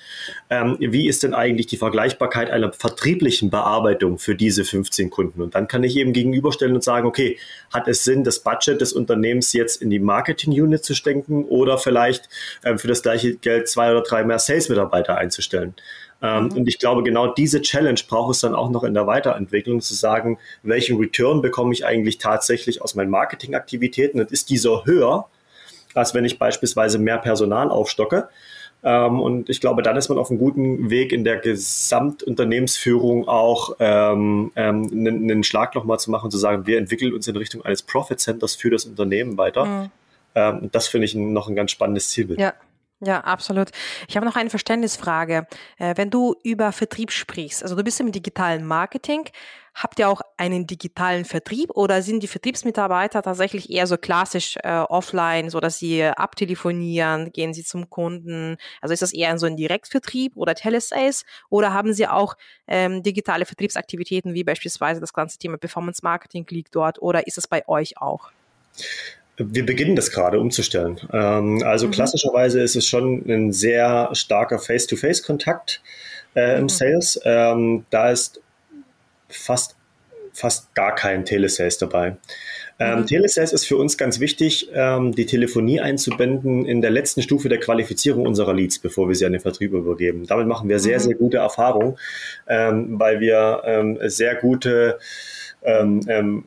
ähm, wie ist denn eigentlich die Vergleichbarkeit einer vertrieblichen Bearbeitung für diese 15 Kunden? Und dann kann ich eben gegenüberstellen und sagen, okay, hat es Sinn, das Budget des Unternehmens jetzt in die Marketing-Unit zu stecken oder vielleicht ähm, für das gleiche Geld zwei oder drei mehr Sales-Mitarbeiter einzustellen? Ähm, mhm. Und ich glaube, genau diese Challenge braucht es dann auch noch in der Weiterentwicklung, zu sagen, welchen Return bekomme ich eigentlich tatsächlich aus meinen Marketingaktivitäten und ist dieser höher, als wenn ich beispielsweise mehr Personal aufstocke? Ähm, und ich glaube, dann ist man auf einem guten Weg in der Gesamtunternehmensführung auch ähm, ähm, einen, einen Schlag nochmal zu machen, zu sagen, wir entwickeln uns in Richtung eines Profit Centers für das Unternehmen weiter. Mhm. Ähm, das finde ich noch ein ganz spannendes Zielbild. Ja. Ja, absolut. Ich habe noch eine Verständnisfrage. Äh, wenn du über Vertrieb sprichst, also du bist im digitalen Marketing, habt ihr auch einen digitalen Vertrieb oder sind die Vertriebsmitarbeiter tatsächlich eher so klassisch äh, offline, so dass sie abtelefonieren, gehen sie zum Kunden? Also ist das eher so ein Direktvertrieb oder Telesales oder haben sie auch ähm, digitale Vertriebsaktivitäten wie beispielsweise das ganze Thema Performance Marketing liegt dort oder ist es bei euch auch? Wir beginnen das gerade umzustellen. Ähm, also mhm. klassischerweise ist es schon ein sehr starker Face-to-Face-Kontakt äh, im mhm. Sales. Ähm, da ist fast, fast gar kein Telesales dabei. Ähm, mhm. Telesales ist für uns ganz wichtig, ähm, die Telefonie einzubinden in der letzten Stufe der Qualifizierung unserer Leads, bevor wir sie an den Vertrieb übergeben. Damit machen wir sehr, mhm. sehr gute Erfahrungen, ähm, weil wir ähm, sehr gute ähm, ähm,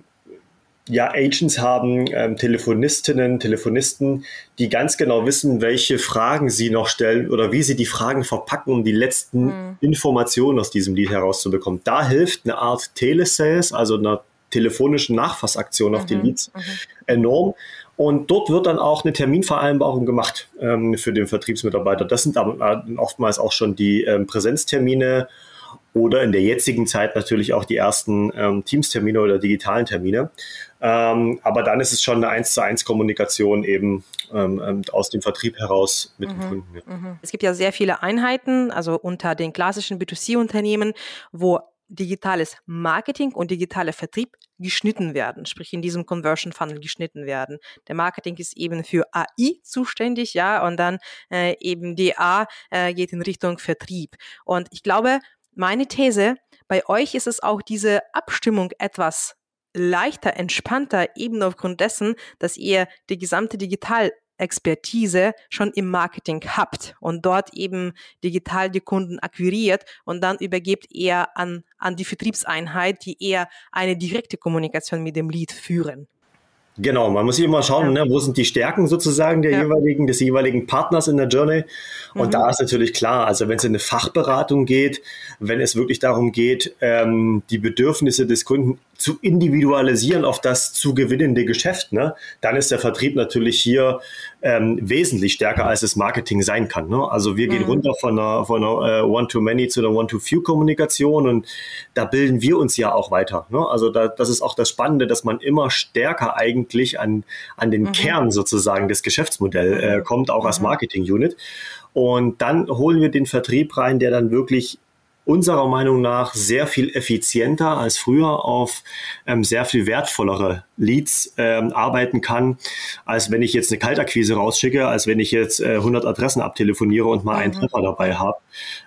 ja, Agents haben, ähm, Telefonistinnen, Telefonisten, die ganz genau wissen, welche Fragen sie noch stellen oder wie sie die Fragen verpacken, um die letzten mhm. Informationen aus diesem Lied herauszubekommen. Da hilft eine Art Telesales, also eine telefonische Nachfassaktion auf mhm. die Leads mhm. enorm. Und dort wird dann auch eine Terminvereinbarung gemacht ähm, für den Vertriebsmitarbeiter. Das sind dann äh, oftmals auch schon die ähm, Präsenztermine oder in der jetzigen Zeit natürlich auch die ersten ähm, Teams-Termine oder digitalen Termine. Ähm, aber dann ist es schon eine 1 zu 1 Kommunikation eben ähm, ähm, aus dem Vertrieb heraus mit mhm. dem Kunden. Ja. Mhm. Es gibt ja sehr viele Einheiten, also unter den klassischen B2C-Unternehmen, wo digitales Marketing und digitaler Vertrieb geschnitten werden, sprich in diesem Conversion Funnel geschnitten werden. Der Marketing ist eben für AI zuständig, ja, und dann äh, eben DA äh, geht in Richtung Vertrieb. Und ich glaube, meine These, bei euch ist es auch diese Abstimmung etwas leichter, entspannter, eben aufgrund dessen, dass ihr die gesamte Digitalexpertise schon im Marketing habt und dort eben digital die Kunden akquiriert und dann übergebt ihr an, an die Vertriebseinheit, die eher eine direkte Kommunikation mit dem Lead führen. Genau, man muss immer schauen, ja. ne, wo sind die Stärken sozusagen der ja. jeweiligen, des jeweiligen Partners in der Journey. Und mhm. da ist natürlich klar, also wenn es in eine Fachberatung geht, wenn es wirklich darum geht, ähm, die Bedürfnisse des Kunden zu individualisieren auf das zu gewinnende Geschäft, ne, dann ist der Vertrieb natürlich hier ähm, wesentlich stärker, als es Marketing sein kann. Ne? Also wir gehen mhm. runter von einer, von einer uh, One-to-Many zu einer One-to-Few-Kommunikation und da bilden wir uns ja auch weiter. Ne? Also da, das ist auch das Spannende, dass man immer stärker eigentlich an, an den mhm. Kern sozusagen des Geschäftsmodells äh, mhm. kommt, auch als mhm. Marketing-Unit. Und dann holen wir den Vertrieb rein, der dann wirklich unserer Meinung nach sehr viel effizienter als früher auf ähm, sehr viel wertvollere Leads ähm, arbeiten kann, als wenn ich jetzt eine Kaltakquise rausschicke, als wenn ich jetzt äh, 100 Adressen abtelefoniere und mal mhm. einen Treffer dabei habe.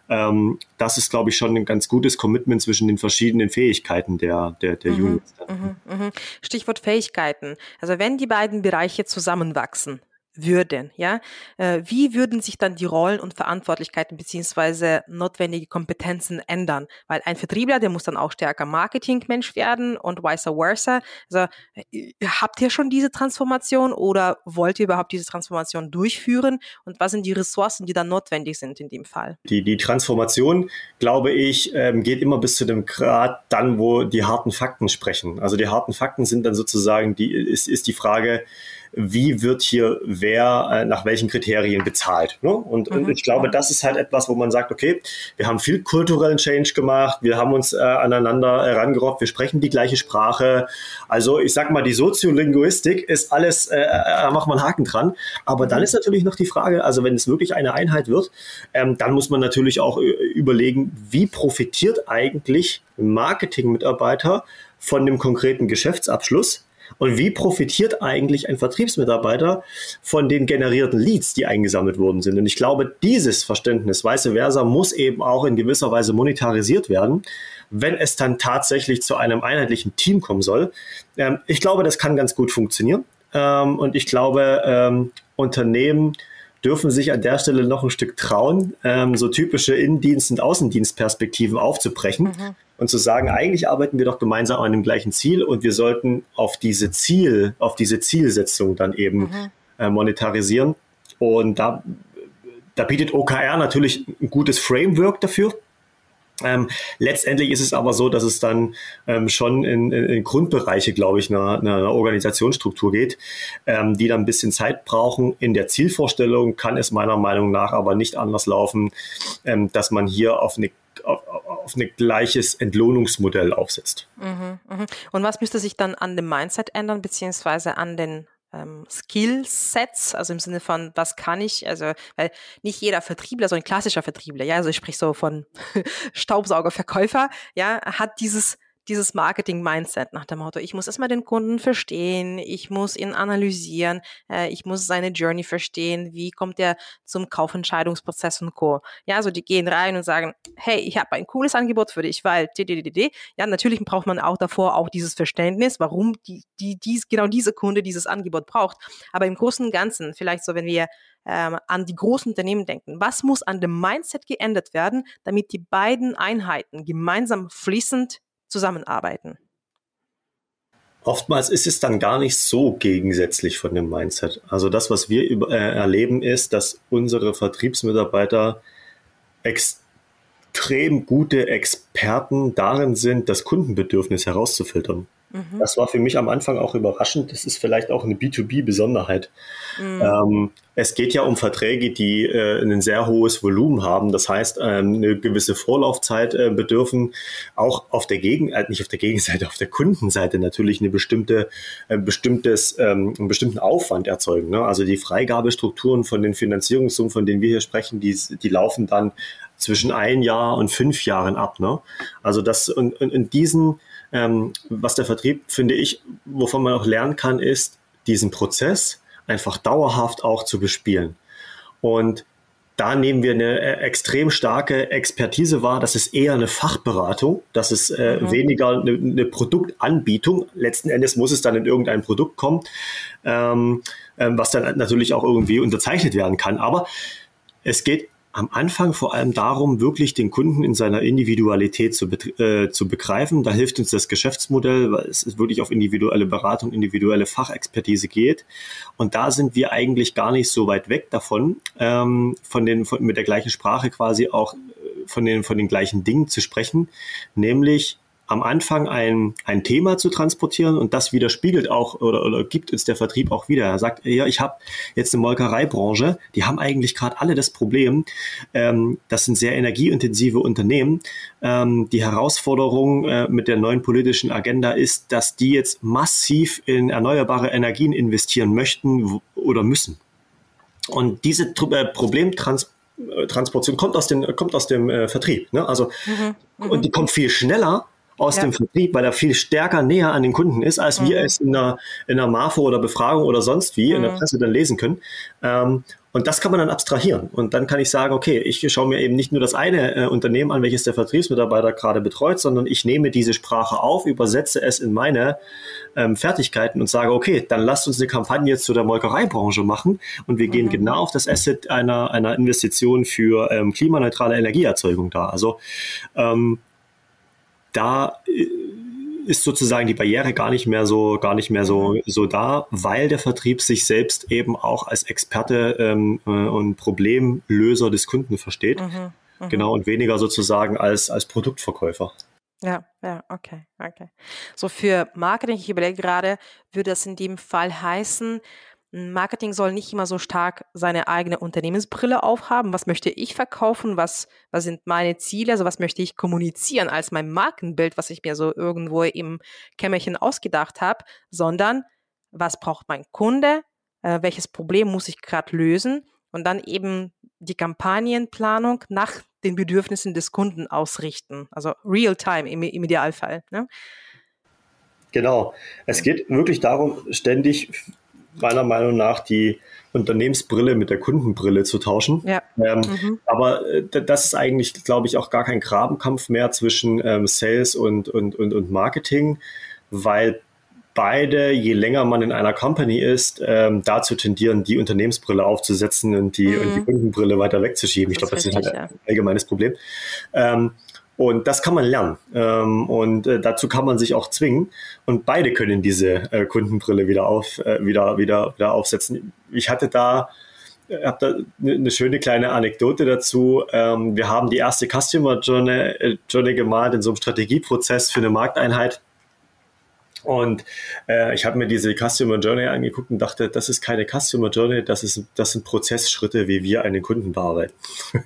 Ähm, das ist, glaube ich, schon ein ganz gutes Commitment zwischen den verschiedenen Fähigkeiten der, der, der mhm. Units. Mhm. Mhm. Stichwort Fähigkeiten. Also wenn die beiden Bereiche zusammenwachsen, würden, ja, äh, wie würden sich dann die Rollen und Verantwortlichkeiten beziehungsweise notwendige Kompetenzen ändern? Weil ein Vertriebler, der muss dann auch stärker Marketingmensch werden und vice versa. Also äh, habt ihr schon diese Transformation oder wollt ihr überhaupt diese Transformation durchführen? Und was sind die Ressourcen, die dann notwendig sind in dem Fall? Die, die Transformation, glaube ich, ähm, geht immer bis zu dem Grad dann, wo die harten Fakten sprechen. Also die harten Fakten sind dann sozusagen die, ist, ist die Frage, wie wird hier wer äh, nach welchen Kriterien bezahlt. Ne? Und, mhm. und, ich glaube, das ist halt etwas, wo man sagt, okay, wir haben viel kulturellen Change gemacht, wir haben uns äh, aneinander herangerobbt, wir sprechen die gleiche Sprache. Also ich sag mal, die Soziolinguistik ist alles, äh, da macht man Haken dran. Aber dann mhm. ist natürlich noch die Frage, also wenn es wirklich eine Einheit wird, ähm, dann muss man natürlich auch äh, überlegen, wie profitiert eigentlich Marketingmitarbeiter von dem konkreten Geschäftsabschluss und wie profitiert eigentlich ein Vertriebsmitarbeiter von den generierten Leads, die eingesammelt worden sind? Und ich glaube, dieses Verständnis, vice versa, muss eben auch in gewisser Weise monetarisiert werden, wenn es dann tatsächlich zu einem einheitlichen Team kommen soll. Ähm, ich glaube, das kann ganz gut funktionieren. Ähm, und ich glaube, ähm, Unternehmen dürfen sich an der Stelle noch ein Stück trauen, so typische Innendienst- und Außendienstperspektiven aufzubrechen mhm. Und zu sagen, eigentlich arbeiten wir doch gemeinsam an dem gleichen Ziel und wir sollten auf diese Ziel, auf diese Zielsetzung dann eben mhm. äh, monetarisieren. Und da, da bietet OKR natürlich ein gutes Framework dafür. Ähm, letztendlich ist es aber so, dass es dann ähm, schon in, in, in, Grundbereiche, glaube ich, einer, einer Organisationsstruktur geht, ähm, die dann ein bisschen Zeit brauchen. In der Zielvorstellung kann es meiner Meinung nach aber nicht anders laufen, ähm, dass man hier auf eine auf, auf ein gleiches Entlohnungsmodell aufsetzt. Mhm, mh. Und was müsste sich dann an dem Mindset ändern, beziehungsweise an den ähm, Skillsets, also im Sinne von, was kann ich, also, weil nicht jeder Vertriebler, so ein klassischer Vertriebler, ja, also ich sprich so von Staubsaugerverkäufer, ja, hat dieses dieses Marketing-Mindset nach dem Motto, ich muss erstmal den Kunden verstehen, ich muss ihn analysieren, äh, ich muss seine Journey verstehen, wie kommt er zum Kaufentscheidungsprozess und Co. Ja, also die gehen rein und sagen, hey, ich habe ein cooles Angebot für dich, weil ddddd. Ja, natürlich braucht man auch davor auch dieses Verständnis, warum die, die, dies, genau diese Kunde dieses Angebot braucht. Aber im Großen und Ganzen, vielleicht so, wenn wir ähm, an die großen Unternehmen denken. Was muss an dem Mindset geändert werden, damit die beiden Einheiten gemeinsam fließend zusammenarbeiten? Oftmals ist es dann gar nicht so gegensätzlich von dem Mindset. Also das, was wir über, äh, erleben, ist, dass unsere Vertriebsmitarbeiter extrem gute Experten darin sind, das Kundenbedürfnis herauszufiltern. Mhm. Das war für mich am Anfang auch überraschend. Das ist vielleicht auch eine B2B-Besonderheit. Mhm. Ähm, es geht ja um Verträge, die äh, ein sehr hohes Volumen haben. Das heißt, ähm, eine gewisse Vorlaufzeit äh, bedürfen auch auf der Gegen, äh, nicht auf der Gegenseite, auf der Kundenseite natürlich eine bestimmte, äh, bestimmtes, ähm, einen bestimmten Aufwand erzeugen. Ne? Also die Freigabestrukturen von den Finanzierungssummen, von denen wir hier sprechen, die, die laufen dann zwischen ein Jahr und fünf Jahren ab. Ne? Also das und, und in diesen ähm, was der Vertrieb, finde ich, wovon man auch lernen kann, ist, diesen Prozess einfach dauerhaft auch zu bespielen. Und da nehmen wir eine äh, extrem starke Expertise wahr. Das ist eher eine Fachberatung. Das ist äh, mhm. weniger eine, eine, Produktanbietung. Letzten Endes muss es dann in irgendein Produkt kommen, ähm, ähm, was dann natürlich auch irgendwie unterzeichnet werden kann. Aber es geht am Anfang vor allem darum, wirklich den Kunden in seiner Individualität zu, äh, zu begreifen. Da hilft uns das Geschäftsmodell, weil es wirklich auf individuelle Beratung, individuelle Fachexpertise geht. Und da sind wir eigentlich gar nicht so weit weg davon, ähm, von den, von, mit der gleichen Sprache quasi auch äh, von den, von den gleichen Dingen zu sprechen, nämlich am Anfang ein, ein Thema zu transportieren und das widerspiegelt auch oder, oder gibt uns der Vertrieb auch wieder. Er sagt, ja, ich habe jetzt eine Molkereibranche, die haben eigentlich gerade alle das Problem, ähm, das sind sehr energieintensive Unternehmen. Ähm, die Herausforderung äh, mit der neuen politischen Agenda ist, dass die jetzt massiv in erneuerbare Energien investieren möchten oder müssen. Und diese äh, Problemtransportation kommt aus dem, kommt aus dem äh, Vertrieb. Ne? Also, mhm, und die kommt viel schneller aus ja. dem Vertrieb, weil er viel stärker näher an den Kunden ist, als mhm. wir es in einer, in einer MAFO oder Befragung oder sonst wie mhm. in der mhm. Presse dann lesen können. Ähm, und das kann man dann abstrahieren. Und dann kann ich sagen, okay, ich schaue mir eben nicht nur das eine äh, Unternehmen an, welches der Vertriebsmitarbeiter gerade betreut, sondern ich nehme diese Sprache auf, übersetze es in meine ähm, Fertigkeiten und sage, okay, dann lasst uns eine Kampagne zu der Molkereibranche machen und wir mhm. gehen genau auf das Asset einer, einer Investition für ähm, klimaneutrale Energieerzeugung da. Also ähm, da äh, ist sozusagen die Barriere gar nicht mehr so, gar nicht mehr so, so da, weil der Vertrieb sich selbst eben auch als Experte ähm, äh, und Problemlöser des Kunden versteht. Mhm, mh. Genau, und weniger sozusagen als, als Produktverkäufer. Ja, ja, okay, okay. So für Marketing, ich überlege gerade, würde das in dem Fall heißen, Marketing soll nicht immer so stark seine eigene Unternehmensbrille aufhaben. Was möchte ich verkaufen? Was, was sind meine Ziele? Also was möchte ich kommunizieren als mein Markenbild, was ich mir so irgendwo im Kämmerchen ausgedacht habe, sondern was braucht mein Kunde? Äh, welches Problem muss ich gerade lösen? Und dann eben die Kampagnenplanung nach den Bedürfnissen des Kunden ausrichten. Also real-time im, im Idealfall. Ne? Genau. Es geht wirklich darum, ständig meiner Meinung nach die Unternehmensbrille mit der Kundenbrille zu tauschen. Ja. Ähm, mhm. Aber äh, das ist eigentlich, glaube ich, auch gar kein Grabenkampf mehr zwischen ähm, Sales und, und, und, und Marketing, weil beide, je länger man in einer Company ist, ähm, dazu tendieren, die Unternehmensbrille aufzusetzen und die, mhm. und die Kundenbrille weiter wegzuschieben. Ich glaube, das ist halt ein allgemeines Problem. Ähm, und das kann man lernen. Ähm, und äh, dazu kann man sich auch zwingen. Und beide können diese äh, Kundenbrille wieder, auf, äh, wieder, wieder, wieder aufsetzen. Ich hatte da, äh, habe da eine ne schöne kleine Anekdote dazu. Ähm, wir haben die erste Customer Journey, äh, Journey gemalt in so einem Strategieprozess für eine Markteinheit. Und äh, ich habe mir diese Customer Journey angeguckt und dachte, das ist keine Customer Journey, das, ist, das sind Prozessschritte, wie wir einen Kunden bearbeiten.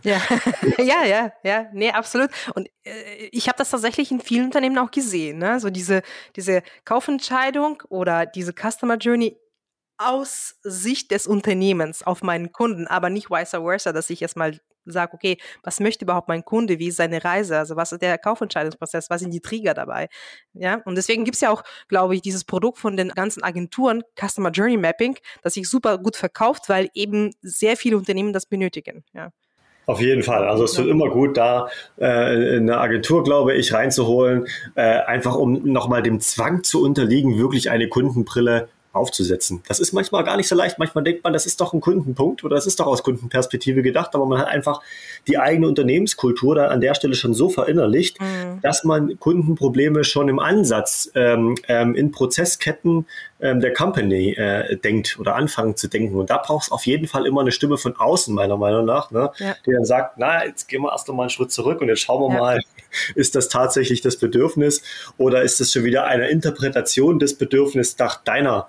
Ja, ja, ja, ja, nee, absolut. Und äh, ich habe das tatsächlich in vielen Unternehmen auch gesehen. Ne? So diese, diese Kaufentscheidung oder diese Customer Journey aus Sicht des Unternehmens auf meinen Kunden, aber nicht vice versa, dass ich erstmal sage, okay, was möchte überhaupt mein Kunde, wie ist seine Reise, also was ist der Kaufentscheidungsprozess, was sind die Trigger dabei, ja, und deswegen gibt es ja auch, glaube ich, dieses Produkt von den ganzen Agenturen, Customer Journey Mapping, das sich super gut verkauft, weil eben sehr viele Unternehmen das benötigen, ja. Auf jeden Fall. Also es tut immer gut, da äh, eine Agentur, glaube ich, reinzuholen, äh, einfach um nochmal dem Zwang zu unterliegen, wirklich eine Kundenbrille aufzusetzen. Das ist manchmal gar nicht so leicht. Manchmal denkt man, das ist doch ein Kundenpunkt oder das ist doch aus Kundenperspektive gedacht, aber man hat einfach die eigene Unternehmenskultur da an der Stelle schon so verinnerlicht, mhm. dass man Kundenprobleme schon im Ansatz ähm, ähm, in Prozessketten ähm, der Company äh, denkt oder anfangen zu denken. Und da braucht es auf jeden Fall immer eine Stimme von außen, meiner Meinung nach, ne? Ja. die dann sagt, na, jetzt gehen wir erst noch mal einen Schritt zurück und jetzt schauen wir ja. mal, ist das tatsächlich das Bedürfnis oder ist das schon wieder eine Interpretation des Bedürfnisses nach deiner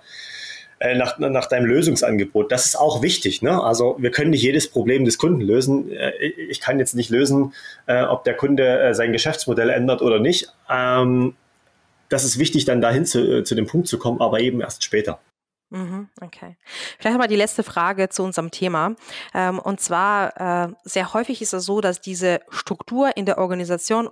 äh, nach, nach deinem Lösungsangebot. Das ist auch wichtig. Ne? Also wir können nicht jedes Problem des Kunden lösen. Äh, ich kann jetzt nicht lösen, äh, ob der Kunde sein Geschäftsmodell ändert oder nicht. Das ist wichtig, dann dahin zu, zu dem Punkt zu kommen, aber eben erst später. Mhm, okay. Vielleicht nochmal die letzte Frage zu unserem Thema. Ähm, und zwar, sehr häufig ist es so, dass diese Struktur in der Organisation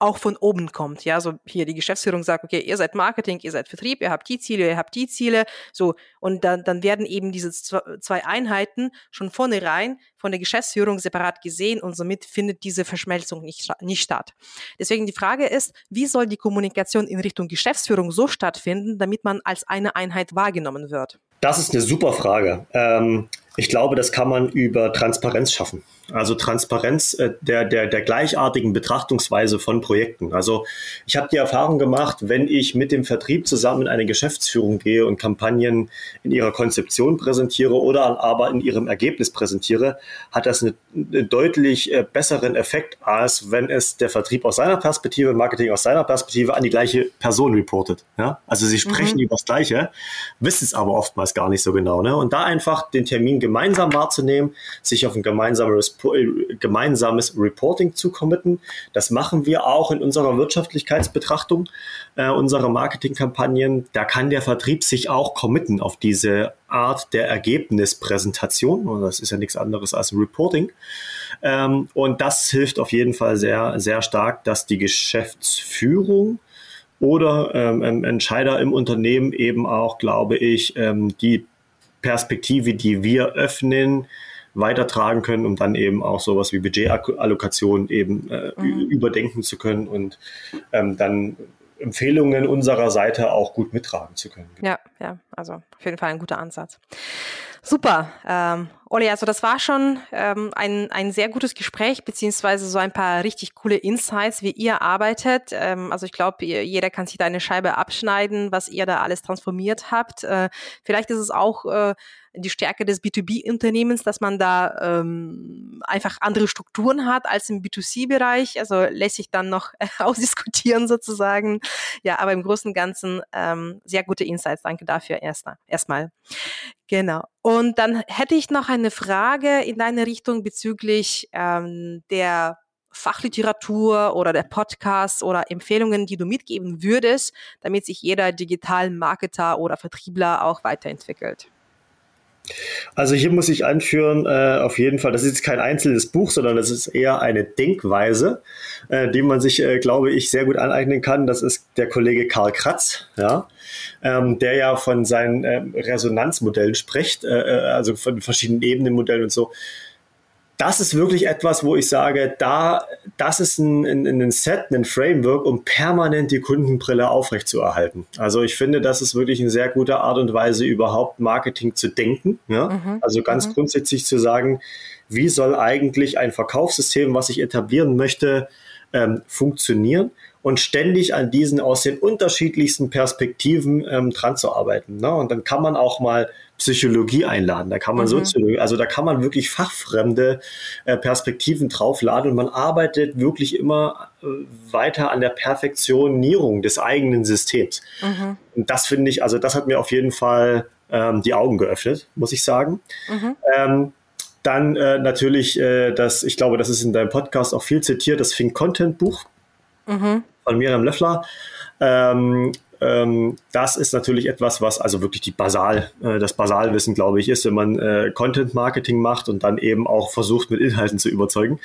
auch von oben kommt. Ja, so hier die Geschäftsführung sagt, okay, ihr seid Marketing, ihr seid Vertrieb, ihr habt die Ziele, ihr habt die Ziele, so. Und dann, dann werden eben diese zwei Einheiten schon vornherein von der Geschäftsführung separat gesehen und somit findet diese Verschmelzung nicht, nicht statt. Deswegen die Frage ist, wie soll die Kommunikation in Richtung Geschäftsführung so stattfinden, damit man als eine Einheit wahrgenommen wird? Das ist eine super Frage. Ähm, ich glaube, das kann man über Transparenz schaffen. Also Transparenz äh, der, der, der gleichartigen Betrachtungsweise von Projekten. Also ich habe die Erfahrung gemacht, wenn ich mit dem Vertrieb zusammen in eine Geschäftsführung gehe und Kampagnen in ihrer Konzeption präsentiere oder aber in ihrem Ergebnis präsentiere, hat das einen, einen deutlich äh, besseren Effekt, als wenn es der Vertrieb aus seiner Perspektive, Marketing aus seiner Perspektive an die gleiche Person reportet. Ja? Also sie sprechen mhm. über das Gleiche, wissen es aber oftmals gar nicht so genau. Ne? Und da einfach den Termin gemeinsam wahrzunehmen, sich auf ein gemeinsames gemeinsames Reporting zu committen. Das machen wir auch in unserer Wirtschaftlichkeitsbetrachtung äh, unserer Marketingkampagnen. Da kann der Vertrieb sich auch committen auf diese Art der Ergebnispräsentation. Und das ist ja nichts anderes als Reporting. Ähm, und das hilft auf jeden Fall sehr, sehr stark, dass die Geschäftsführung oder ähm, Entscheider im Unternehmen eben auch, glaube ich, ähm, die Perspektive, die wir öffnen, weitertragen können, um dann eben auch sowas wie Budgetallokation eben äh, mhm. überdenken zu können und ähm, dann Empfehlungen unserer Seite auch gut mittragen zu können. Ja, ja, also auf jeden Fall ein guter Ansatz. Super. Ähm, Olli, also das war schon ähm, ein, ein sehr gutes Gespräch, beziehungsweise so ein paar richtig coole Insights, wie ihr arbeitet. Ähm, also ich glaube, jeder kann sich da eine Scheibe abschneiden, was ihr da alles transformiert habt. Äh, vielleicht ist es auch äh, die Stärke des B2B-Unternehmens, dass man da ähm, einfach andere Strukturen hat als im B2C-Bereich. Also lässt sich dann noch ausdiskutieren sozusagen. Ja, aber im Großen und Ganzen ähm, sehr gute Insights. Danke dafür erst, erstmal. Genau. Und dann hätte ich noch eine Frage in deine Richtung bezüglich ähm, der Fachliteratur oder der Podcast oder Empfehlungen, die du mitgeben würdest, damit sich jeder Digital-Marketer oder Vertriebler auch weiterentwickelt? Also hier muss ich anführen, äh, auf jeden Fall, das ist kein einzelnes Buch, sondern das ist eher eine Denkweise, äh, die man sich, äh, glaube ich, sehr gut aneignen kann. Das ist der Kollege Karl Kratz, ja, ähm, der ja von seinen ähm, Resonanzmodellen spricht, äh, äh, also von verschiedenen Ebenenmodellen und so das ist wirklich etwas, wo ich sage, da, das ist ein, ein, ein Set, ein Framework, um permanent die Kundenbrille aufrechtzuerhalten. Also ich finde, das ist wirklich eine sehr gute Art und Weise, überhaupt Marketing zu denken. Ja? Mhm. Also ganz mhm. grundsätzlich zu sagen, wie soll eigentlich ein Verkaufssystem, was ich etablieren möchte, ähm, funktionieren? und ständig an diesen aus den unterschiedlichsten Perspektiven ähm, dran zu arbeiten. Ne? Und dann kann man auch mal Psychologie einladen. Da kann man mhm. Soziologie, also da kann man wirklich fachfremde äh, Perspektiven draufladen und man arbeitet wirklich immer äh, weiter an der Perfektionierung des eigenen Systems. Mhm. Und das finde ich, also das hat mir auf jeden Fall ähm, die Augen geöffnet, muss ich sagen. Mhm. Ähm, dann äh, natürlich äh, das, ich glaube, das ist in deinem Podcast auch viel zitiert, das Think Content Buch mhm. von Miriam Löffler. Ähm, ähm, das ist natürlich etwas, was also wirklich die Basal, äh, das Basalwissen, glaube ich, ist, wenn man äh, Content Marketing macht und dann eben auch versucht, mit Inhalten zu überzeugen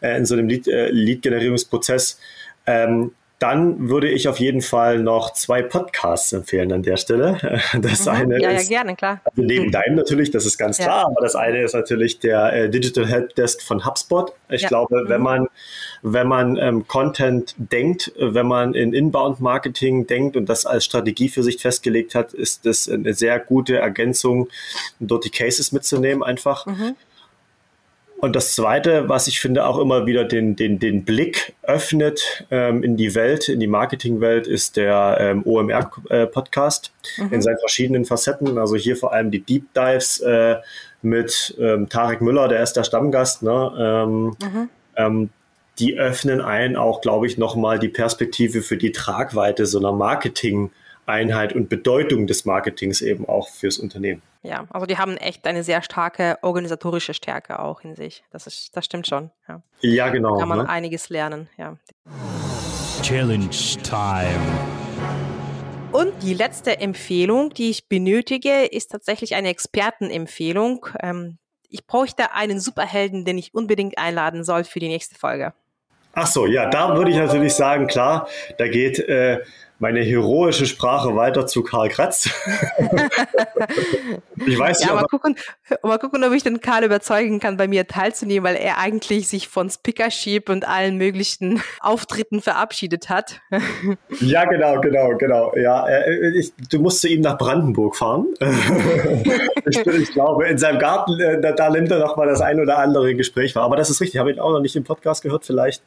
äh, in so einem äh, Lead-Generierungsprozess. Lead ähm, dann würde ich auf jeden Fall noch zwei Podcasts empfehlen an der Stelle. Das mhm. eine ja, ist, ja, gerne, klar. Also neben deinem natürlich, das ist ganz ja. klar, aber das eine ist natürlich der äh, Digital Helpdesk von HubSpot. Ich ja. glaube, mhm. wenn man, wenn man ähm, Content denkt, wenn man in Inbound Marketing denkt und das als Strategie für sich festgelegt hat, ist das eine sehr gute Ergänzung, dort die Cases mitzunehmen einfach. Mhm. Und das Zweite, was ich finde auch immer wieder den, den, den Blick öffnet ähm, in die Welt, in die Marketingwelt, ist der ähm, OMR-Podcast äh, mhm. in seinen verschiedenen Facetten. Also hier vor allem die Deep Dives äh, mit ähm, Tarek Müller, der ist der Stammgast. Ne? Ähm, mhm. Die öffnen einen auch, glaube ich, nochmal die Perspektive für die Tragweite so einer Marketing- Einheit und Bedeutung des Marketings eben auch fürs Unternehmen. Ja, also die haben echt eine sehr starke organisatorische Stärke auch in sich. Das ist, das stimmt schon. Ja, ja genau. Da kann man ne? einiges lernen, ja. Challenge Time. Und die letzte Empfehlung, die ich benötige, ist tatsächlich eine Expertenempfehlung. Ähm, ich bräuchte einen Superhelden, den ich unbedingt einladen soll für die nächste Folge. Ach so, ja, da würde ich natürlich sagen, klar, da geht äh, meine heroische Sprache weiter zu Karl Kratz. ich weiß ja, mal gucken, mal gucken, ob ich den Karl überzeugen kann, bei mir teilzunehmen, weil er eigentlich sich von Speakership und allen möglichen Auftritten verabschiedet hat. ja, genau, genau, genau. Ja, äh, ich, du musst zu ihm nach Brandenburg fahren. ich, ich, glaube, in seinem Garten, äh, da, da nimmt er noch mal das ein oder andere Gespräch wahr. Aber das ist richtig, habe ich auch noch nicht im Podcast gehört, vielleicht.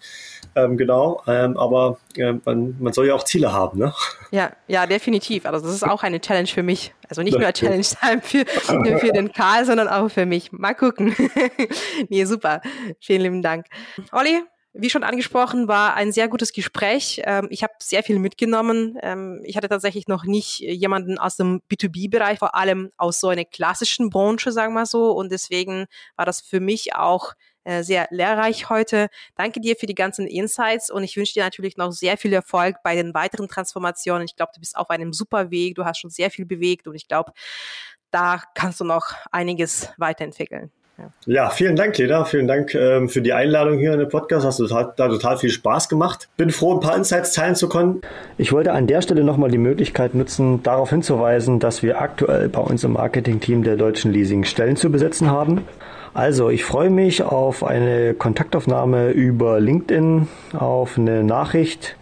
Ähm, genau, ähm, aber äh, man, man soll ja auch Ziele haben, ne? Ja, ja, definitiv. Also das ist auch eine Challenge für mich. Also nicht nur Challenge Time für, für den Karl, sondern auch für mich. Mal gucken. nee, super. Vielen lieben Dank. Olli, wie schon angesprochen, war ein sehr gutes Gespräch. Ähm, ich habe sehr viel mitgenommen. Ähm, ich hatte tatsächlich noch nicht jemanden aus dem B2B-Bereich, vor allem aus so einer klassischen Branche, sagen wir so. Und deswegen war das für mich auch äh, sehr lehrreich heute. Danke dir für die ganzen Insights und ich wünsche dir natürlich noch sehr viel Erfolg bei den weiteren Transformationen. Ich glaube, du bist auf einem super Weg, du hast schon sehr viel bewegt und ich glaube, da kannst du noch einiges weiterentwickeln. Ja. ja, vielen Dank, Leda. Vielen Dank ähm, für die Einladung hier in den Podcast. Hast du total, da total viel Spaß gemacht. Bin froh, ein paar Insights teilen zu können. Ich wollte an der Stelle nochmal die Möglichkeit nutzen, darauf hinzuweisen, dass wir aktuell bei uns im Marketing-Team der Deutschen Leasing Stellen zu besetzen haben. Also, ich freue mich auf eine Kontaktaufnahme über LinkedIn, auf eine Nachricht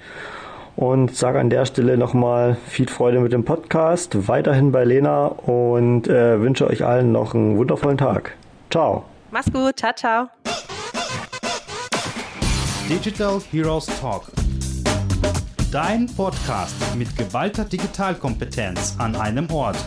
und sage an der Stelle nochmal viel Freude mit dem Podcast, weiterhin bei Lena und äh, wünsche euch allen noch einen wundervollen Tag. Ciao. Mach's gut. Ciao, ciao. Digital Heroes Talk. Dein Podcast mit geballter Digitalkompetenz an einem Ort.